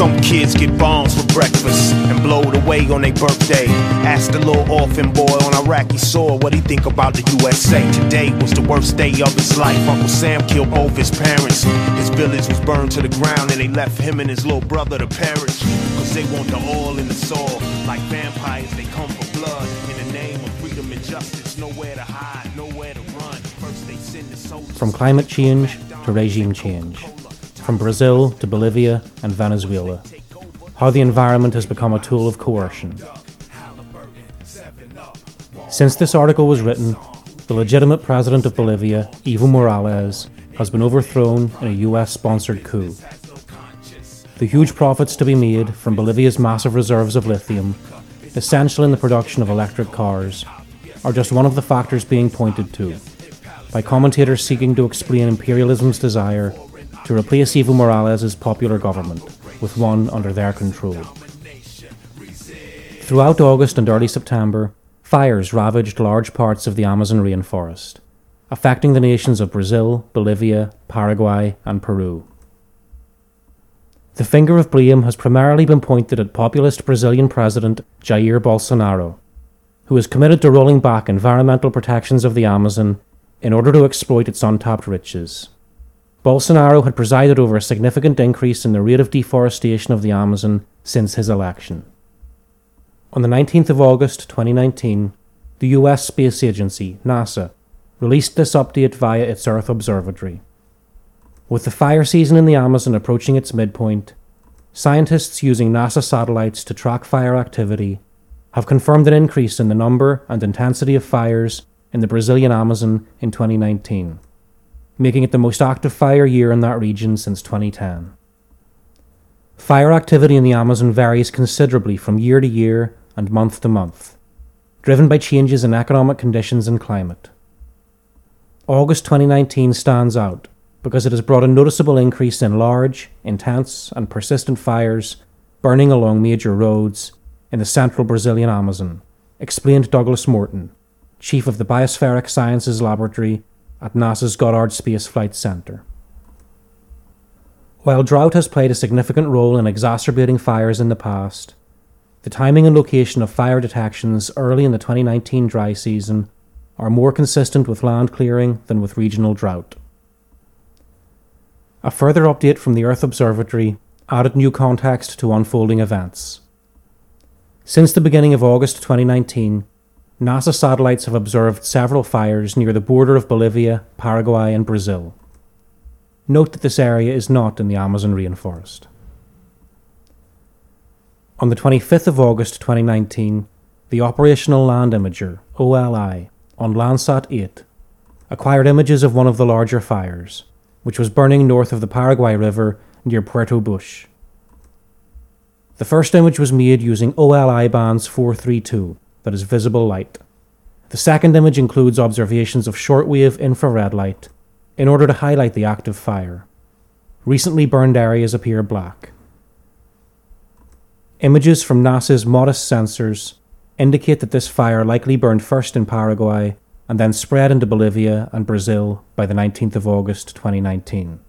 Some kids get bombs for breakfast and blowed away on their birthday. Ask the little orphan boy on Iraqi soil what he think about the USA. Today was the worst day of his life. Uncle Sam killed both his parents. His village was burned to the ground and they left him and his little brother to perish. Cause they want the oil in the soil. Like vampires, they come for blood. In the name of freedom and justice, nowhere to hide, nowhere to run. First they send the soldiers. From climate change to regime change, from Brazil to Bolivia and Venezuela, how the environment has become a tool of coercion. Since this article was written, the legitimate president of Bolivia, Evo Morales, has been overthrown in a US sponsored coup. The huge profits to be made from Bolivia's massive reserves of lithium, essential in the production of electric cars, are just one of the factors being pointed to by commentators seeking to explain imperialism's desire to replace Evo Morales' popular government with one under their control. Throughout August and early September, fires ravaged large parts of the Amazon rainforest, affecting the nations of Brazil, Bolivia, Paraguay, and Peru. The finger of blame has primarily been pointed at populist Brazilian President Jair Bolsonaro, who is committed to rolling back environmental protections of the Amazon in order to exploit its untapped riches. Bolsonaro had presided over a significant increase in the rate of deforestation of the Amazon since his election. On the 19th of August 2019, the US Space Agency, NASA, released this update via its Earth Observatory. With the fire season in the Amazon approaching its midpoint, scientists using NASA satellites to track fire activity have confirmed an increase in the number and intensity of fires in the Brazilian Amazon in 2019, making it the most active fire year in that region since 2010. Fire activity in the Amazon varies considerably from year to year and month to month, driven by changes in economic conditions and climate. August 2019 stands out because it has brought a noticeable increase in large, intense, and persistent fires burning along major roads in the central Brazilian Amazon, explained Douglas Morton, chief of the Biospheric Sciences Laboratory at NASA's Goddard Space Flight Center. While drought has played a significant role in exacerbating fires in the past, the timing and location of fire detections early in the 2019 dry season are more consistent with land clearing than with regional drought. A further update from the Earth Observatory added new context to unfolding events. Since the beginning of August 2019, NASA satellites have observed several fires near the border of Bolivia, Paraguay, and Brazil. Note that this area is not in the Amazon rainforest. On the 25th of August 2019, the Operational Land Imager, OLI, on Landsat 8, acquired images of one of the larger fires, which was burning north of the Paraguay River near Puerto Busch. The first image was made using OLI bands 432, that is visible light. The second image includes observations of shortwave infrared light in order to highlight the active fire. Recently burned areas appear black. Images from NASA's MODIS sensors indicate that this fire likely burned first in Paraguay and then spread into Bolivia and Brazil by the 19th of August 2019.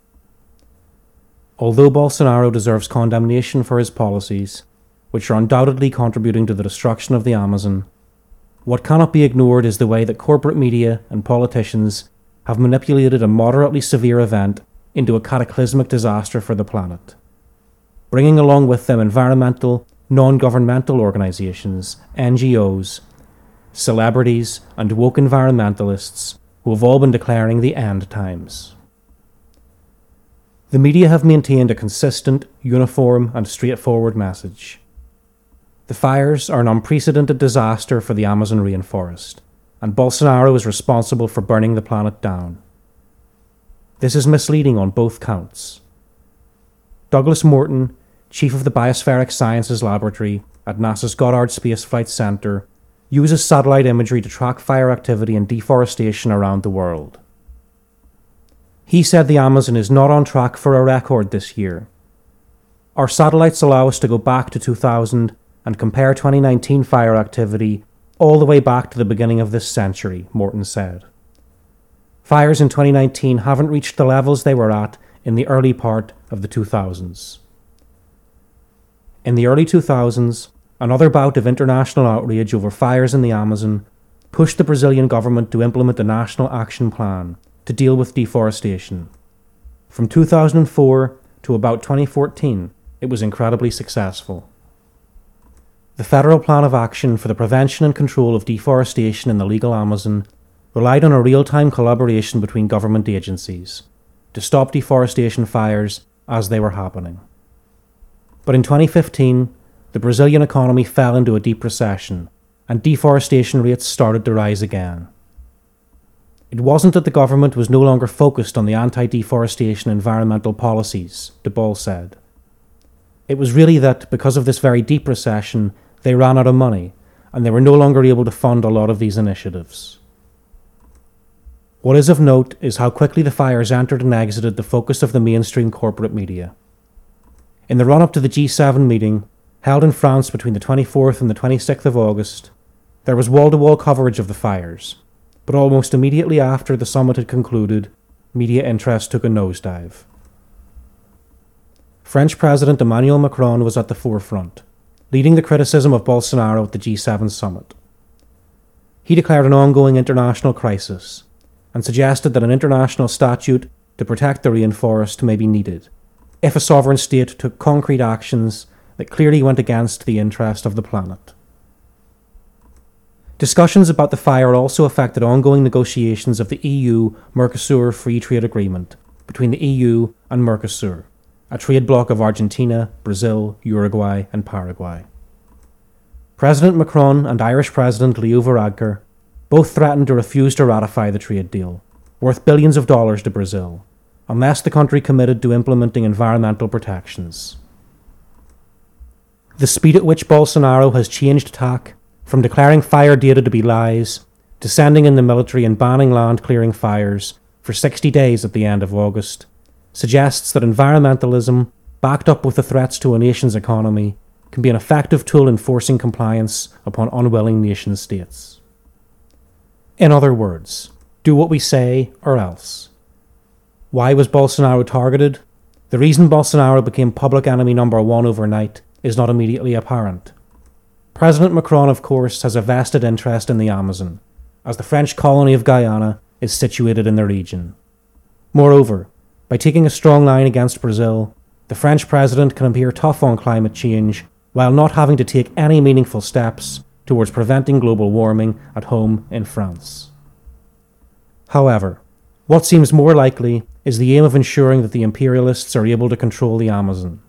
Although Bolsonaro deserves condemnation for his policies, which are undoubtedly contributing to the destruction of the Amazon, what cannot be ignored is the way that corporate media and politicians have manipulated a moderately severe event into a cataclysmic disaster for the planet bringing along with them environmental, non governmental organisations, NGOs, celebrities, and woke environmentalists who have all been declaring the end times. The media have maintained a consistent, uniform, and straightforward message. The fires are an unprecedented disaster for the Amazon rainforest, and Bolsonaro is responsible for burning the planet down. This is misleading on both counts. Douglas Morton chief of the Biospheric Sciences Laboratory at NASA's Goddard Space Flight Center, uses satellite imagery to track fire activity and deforestation around the world. He said the Amazon is not on track for a record this year. Our satellites allow us to go back to 2000 and compare 2019 fire activity all the way back to the beginning of this century, Morton said. Fires in 2019 haven't reached the levels they were at in the early part of the 2000s. In the early 2000s, another bout of international outrage over fires in the Amazon pushed the Brazilian government to implement a national action plan to deal with deforestation. From 2004 to about 2014, it was incredibly successful. The Federal Plan of Action for the Prevention and Control of Deforestation in the Legal Amazon relied on a real time collaboration between government agencies to stop deforestation fires as they were happening. But in 2015, the Brazilian economy fell into a deep recession and deforestation rates started to rise again. It wasn't that the government was no longer focused on the anti deforestation environmental policies, de Bol said. It was really that, because of this very deep recession, they ran out of money and they were no longer able to fund a lot of these initiatives. What is of note is how quickly the fires entered and exited the focus of the mainstream corporate media. In the run up to the G7 meeting, held in France between the 24th and the 26th of August, there was wall to wall coverage of the fires, but almost immediately after the summit had concluded, media interest took a nosedive. French President Emmanuel Macron was at the forefront, leading the criticism of Bolsonaro at the G7 summit. He declared an ongoing international crisis and suggested that an international statute to protect the rainforest may be needed if a sovereign state took concrete actions that clearly went against the interest of the planet. Discussions about the fire also affected ongoing negotiations of the EU Mercosur Free Trade Agreement between the EU and Mercosur, a trade bloc of Argentina, Brazil, Uruguay, and Paraguay. President Macron and Irish President Leo Varadkar both threatened to refuse to ratify the trade deal, worth billions of dollars to Brazil, unless the country committed to implementing environmental protections. The speed at which Bolsonaro has changed tack, from declaring fire data to be lies, to sending in the military and banning land clearing fires for 60 days at the end of August, suggests that environmentalism, backed up with the threats to a nation's economy, can be an effective tool in forcing compliance upon unwilling nation states. In other words, do what we say or else. Why was Bolsonaro targeted? The reason Bolsonaro became public enemy number one overnight is not immediately apparent. President Macron, of course, has a vested interest in the Amazon, as the French colony of Guyana is situated in the region. Moreover, by taking a strong line against Brazil, the French president can appear tough on climate change while not having to take any meaningful steps towards preventing global warming at home in France. However, what seems more likely is the aim of ensuring that the imperialists are able to control the Amazon,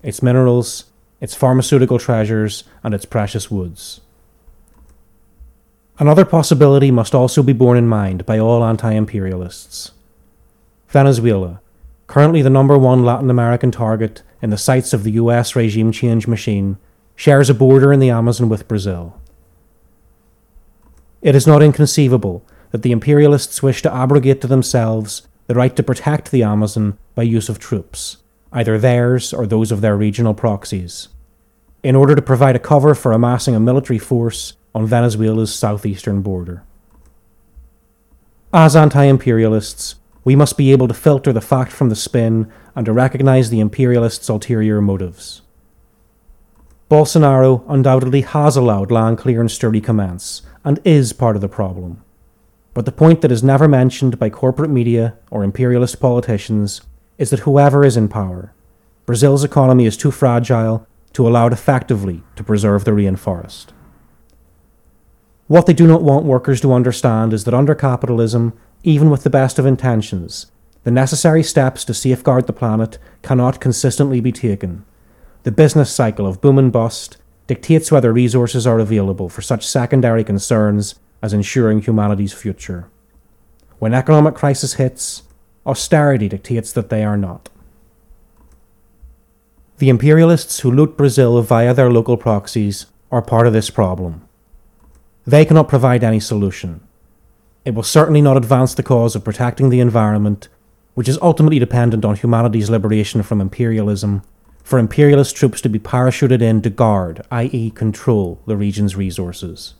its minerals, its pharmaceutical treasures, and its precious woods. Another possibility must also be borne in mind by all anti imperialists. Venezuela, currently the number one Latin American target in the sights of the US regime change machine, shares a border in the Amazon with Brazil. It is not inconceivable that the imperialists wish to abrogate to themselves the right to protect the Amazon by use of troops, either theirs or those of their regional proxies, in order to provide a cover for amassing a military force on Venezuela's southeastern border. As anti imperialists, we must be able to filter the fact from the spin and to recognize the imperialists' ulterior motives. Bolsonaro undoubtedly has allowed land clear and sturdy commence, and is part of the problem. But the point that is never mentioned by corporate media or imperialist politicians is that whoever is in power, Brazil's economy is too fragile to allow it effectively to preserve the rainforest. What they do not want workers to understand is that under capitalism, even with the best of intentions, the necessary steps to safeguard the planet cannot consistently be taken the business cycle of boom and bust dictates whether resources are available for such secondary concerns as ensuring humanity's future. When economic crisis hits, austerity dictates that they are not. The imperialists who loot Brazil via their local proxies are part of this problem. They cannot provide any solution. It will certainly not advance the cause of protecting the environment, which is ultimately dependent on humanity's liberation from imperialism for imperialist troops to be parachuted in to guard, i.e., control, the region's resources.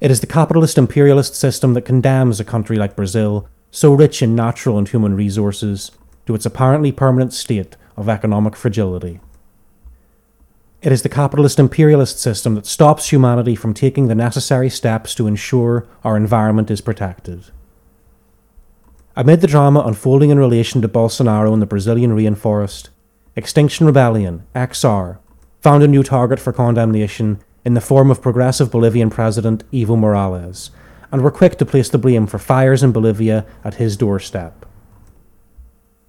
It is the capitalist imperialist system that condemns a country like Brazil, so rich in natural and human resources, to its apparently permanent state of economic fragility. It is the capitalist imperialist system that stops humanity from taking the necessary steps to ensure our environment is protected. Amid the drama unfolding in relation to Bolsonaro and the Brazilian rainforest, Extinction Rebellion, XR, found a new target for condemnation in the form of progressive Bolivian President Evo Morales, and were quick to place the blame for fires in Bolivia at his doorstep.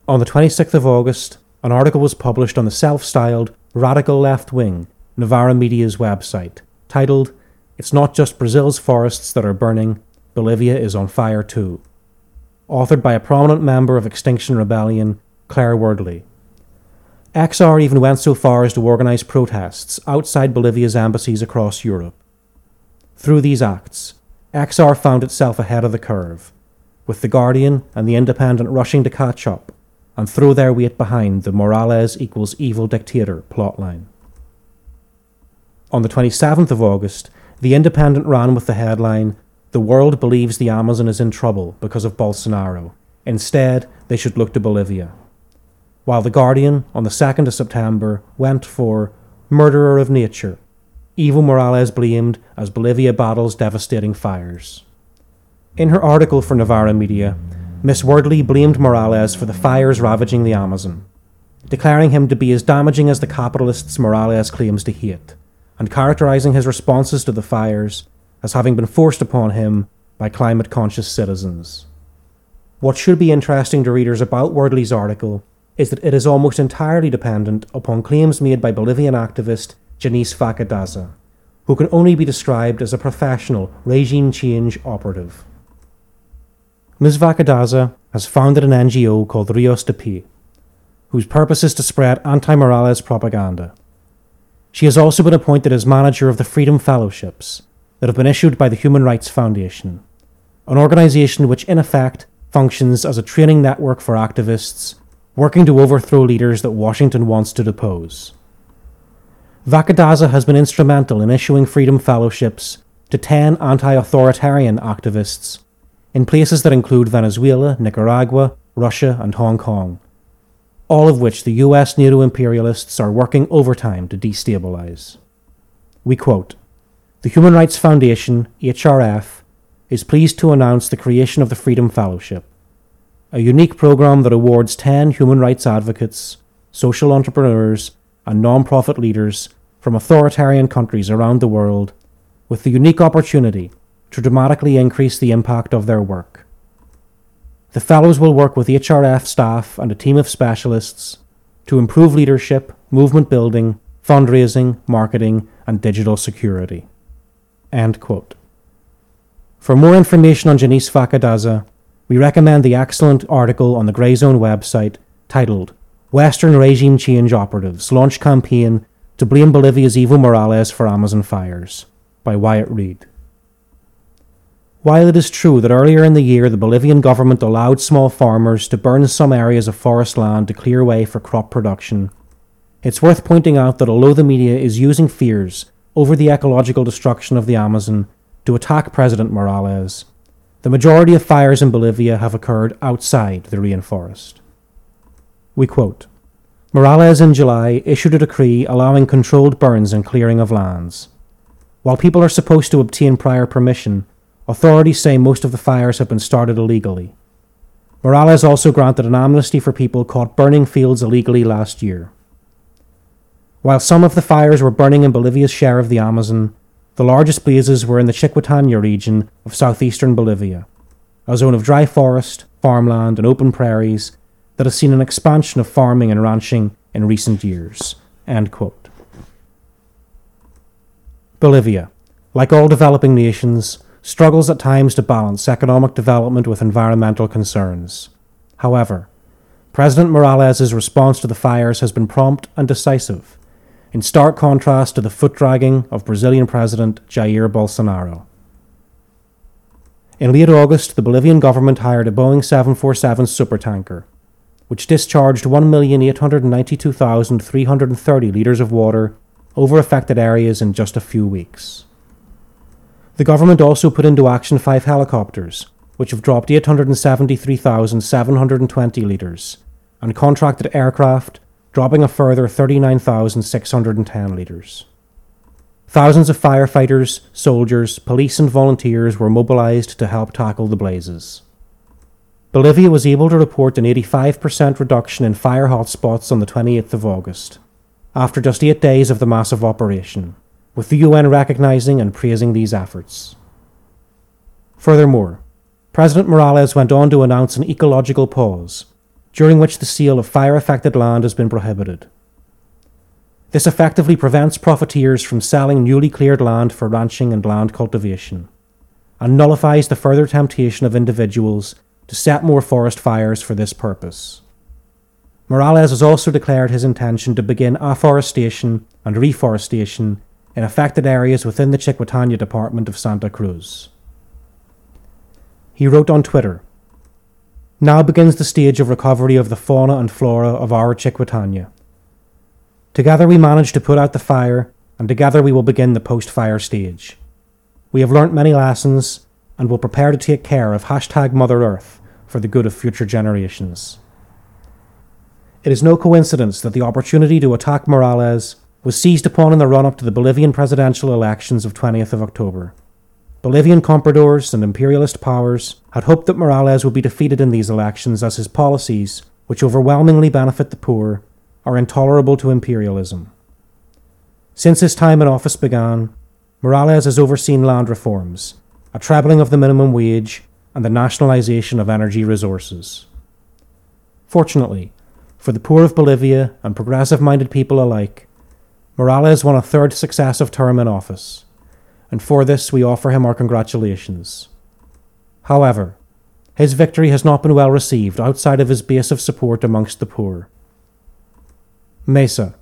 On the 26th of August, an article was published on the self styled radical left wing Novara Media's website, titled, It's Not Just Brazil's Forests That Are Burning, Bolivia is on Fire Too. Authored by a prominent member of Extinction Rebellion, Claire Wordley. XR even went so far as to organise protests outside Bolivia's embassies across Europe. Through these acts, XR found itself ahead of the curve, with The Guardian and The Independent rushing to catch up and throw their weight behind the Morales equals evil dictator plotline. On the 27th of August, The Independent ran with the headline The world believes the Amazon is in trouble because of Bolsonaro. Instead, they should look to Bolivia while The Guardian, on the 2nd of September, went for Murderer of Nature, Evo Morales blamed as Bolivia battles devastating fires. In her article for Novara Media, Miss Wordley blamed Morales for the fires ravaging the Amazon, declaring him to be as damaging as the capitalists Morales claims to hate, and characterizing his responses to the fires as having been forced upon him by climate conscious citizens. What should be interesting to readers about Wordley's article is that it is almost entirely dependent upon claims made by Bolivian activist Jhanisse Vaca Daza, who can only be described as a professional regime change operative. Ms. Vaca Daza has founded an NGO called Rios de Pie, whose purpose is to spread anti Morales propaganda. She has also been appointed as manager of the Freedom Fellowships that have been issued by the Human Rights Foundation, an organization which, in effect, functions as a training network for activists working to overthrow leaders that Washington wants to depose. Vaca Daza has been instrumental in issuing freedom fellowships to 10 anti authoritarian activists in places that include Venezuela, Nicaragua, Russia, and Hong Kong, all of which the US NATO imperialists are working overtime to destabilize. We quote The Human Rights Foundation, HRF, is pleased to announce the creation of the Freedom Fellowship a unique program that awards 10 human rights advocates, social entrepreneurs, and non-profit leaders from authoritarian countries around the world with the unique opportunity to dramatically increase the impact of their work. The Fellows will work with HRF staff and a team of specialists to improve leadership, movement building, fundraising, marketing, and digital security. End quote. For more information on Jhanisse Vaca Daza, we recommend the excellent article on the Grayzone website titled Western Regime Change Operatives Launch Campaign to Blame Bolivia's Evo Morales for Amazon Fires by Wyatt Reed. While it is true that earlier in the year the Bolivian government allowed small farmers to burn some areas of forest land to clear way for crop production, it's worth pointing out that although the media is using fears over the ecological destruction of the Amazon to attack President Morales, the majority of fires in Bolivia have occurred outside the rainforest. We quote Morales in July issued a decree allowing controlled burns and clearing of lands. While people are supposed to obtain prior permission, authorities say most of the fires have been started illegally. Morales also granted an amnesty for people caught burning fields illegally last year. While some of the fires were burning in Bolivia's share of the Amazon, the largest blazes were in the Chiquitania region of southeastern Bolivia, a zone of dry forest, farmland, and open prairies that has seen an expansion of farming and ranching in recent years. Bolivia, like all developing nations, struggles at times to balance economic development with environmental concerns. However, President Morales's response to the fires has been prompt and decisive in stark contrast to the foot dragging of Brazilian President Jair Bolsonaro. In late August, the Bolivian government hired a Boeing 747 supertanker, which discharged 1,892,330 litres of water over affected areas in just a few weeks. The government also put into action five helicopters, which have dropped 873,720 litres, and contracted aircraft dropping a further 39,610 litres. Thousands of firefighters, soldiers, police, and volunteers were mobilised to help tackle the blazes. Bolivia was able to report an 85% reduction in fire hotspots on the 28th of August, after just eight days of the massive operation, with the UN recognising and praising these efforts. Furthermore, President Morales went on to announce an ecological pause, during which the sale of fire affected land has been prohibited. This effectively prevents profiteers from selling newly cleared land for ranching and land cultivation, and nullifies the further temptation of individuals to set more forest fires for this purpose. Morales has also declared his intention to begin afforestation and reforestation in affected areas within the Chiquitania department of Santa Cruz. He wrote on Twitter Now begins the stage of recovery of the fauna and flora of our Chiquitania. Together we managed to put out the fire, and together we will begin the post fire stage. We have learnt many lessons and will prepare to take care of hashtag Mother Earth for the good of future generations. It is no coincidence that the opportunity to attack Morales was seized upon in the run up to the Bolivian presidential elections of 20th of October. Bolivian compradors and imperialist powers had hoped that Morales would be defeated in these elections as his policies, which overwhelmingly benefit the poor, are intolerable to imperialism. Since his time in office began, Morales has overseen land reforms, a trebling of the minimum wage, and the nationalisation of energy resources. Fortunately, for the poor of Bolivia and progressive minded people alike, Morales won a third successive term in office, and for this we offer him our congratulations. However, his victory has not been well received outside of his base of support amongst the poor. Mesa,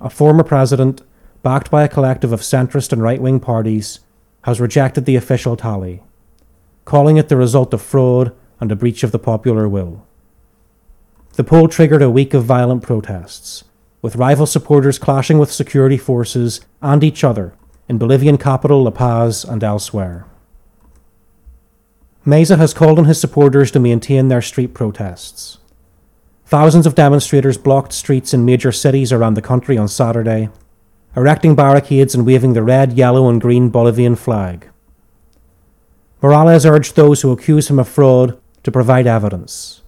a former president, backed by a collective of centrist and right wing parties, has rejected the official tally, calling it the result of fraud and a breach of the popular will. The poll triggered a week of violent protests, with rival supporters clashing with security forces and each other in Bolivian capital La Paz and elsewhere. Mesa has called on his supporters to maintain their street protests. Thousands of demonstrators blocked streets in major cities around the country on Saturday, erecting barricades and waving the red, yellow, and green Bolivian flag. Morales urged those who accuse him of fraud to provide evidence.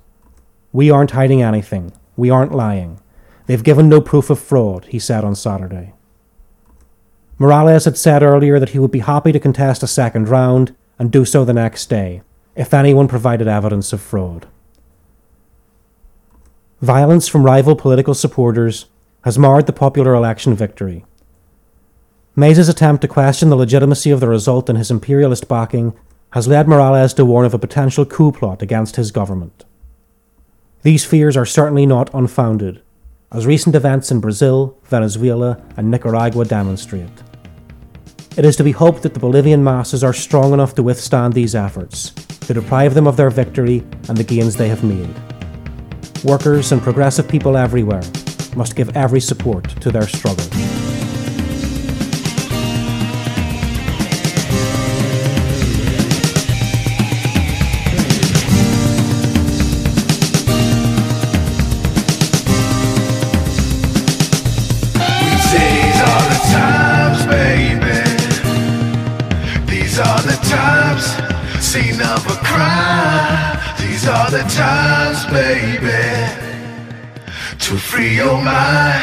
We aren't hiding anything. We aren't lying. They've given no proof of fraud, he said on Saturday. Morales had said earlier that he would be happy to contest a second round and do so the next day, if anyone provided evidence of fraud. Violence from rival political supporters has marred the popular election victory, Mesa's attempt to question the legitimacy of the result and his imperialist backing has led Morales to warn of a potential coup plot against his government. These fears are certainly not unfounded, as recent events in Brazil, Venezuela, and Nicaragua demonstrate. It is to be hoped that the Bolivian masses are strong enough to withstand these efforts, to deprive them of their victory and the gains they have made. Workers and progressive people everywhere must give every support to their struggle. The times, baby, to free your mind,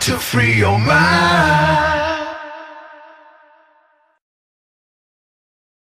to free your mind.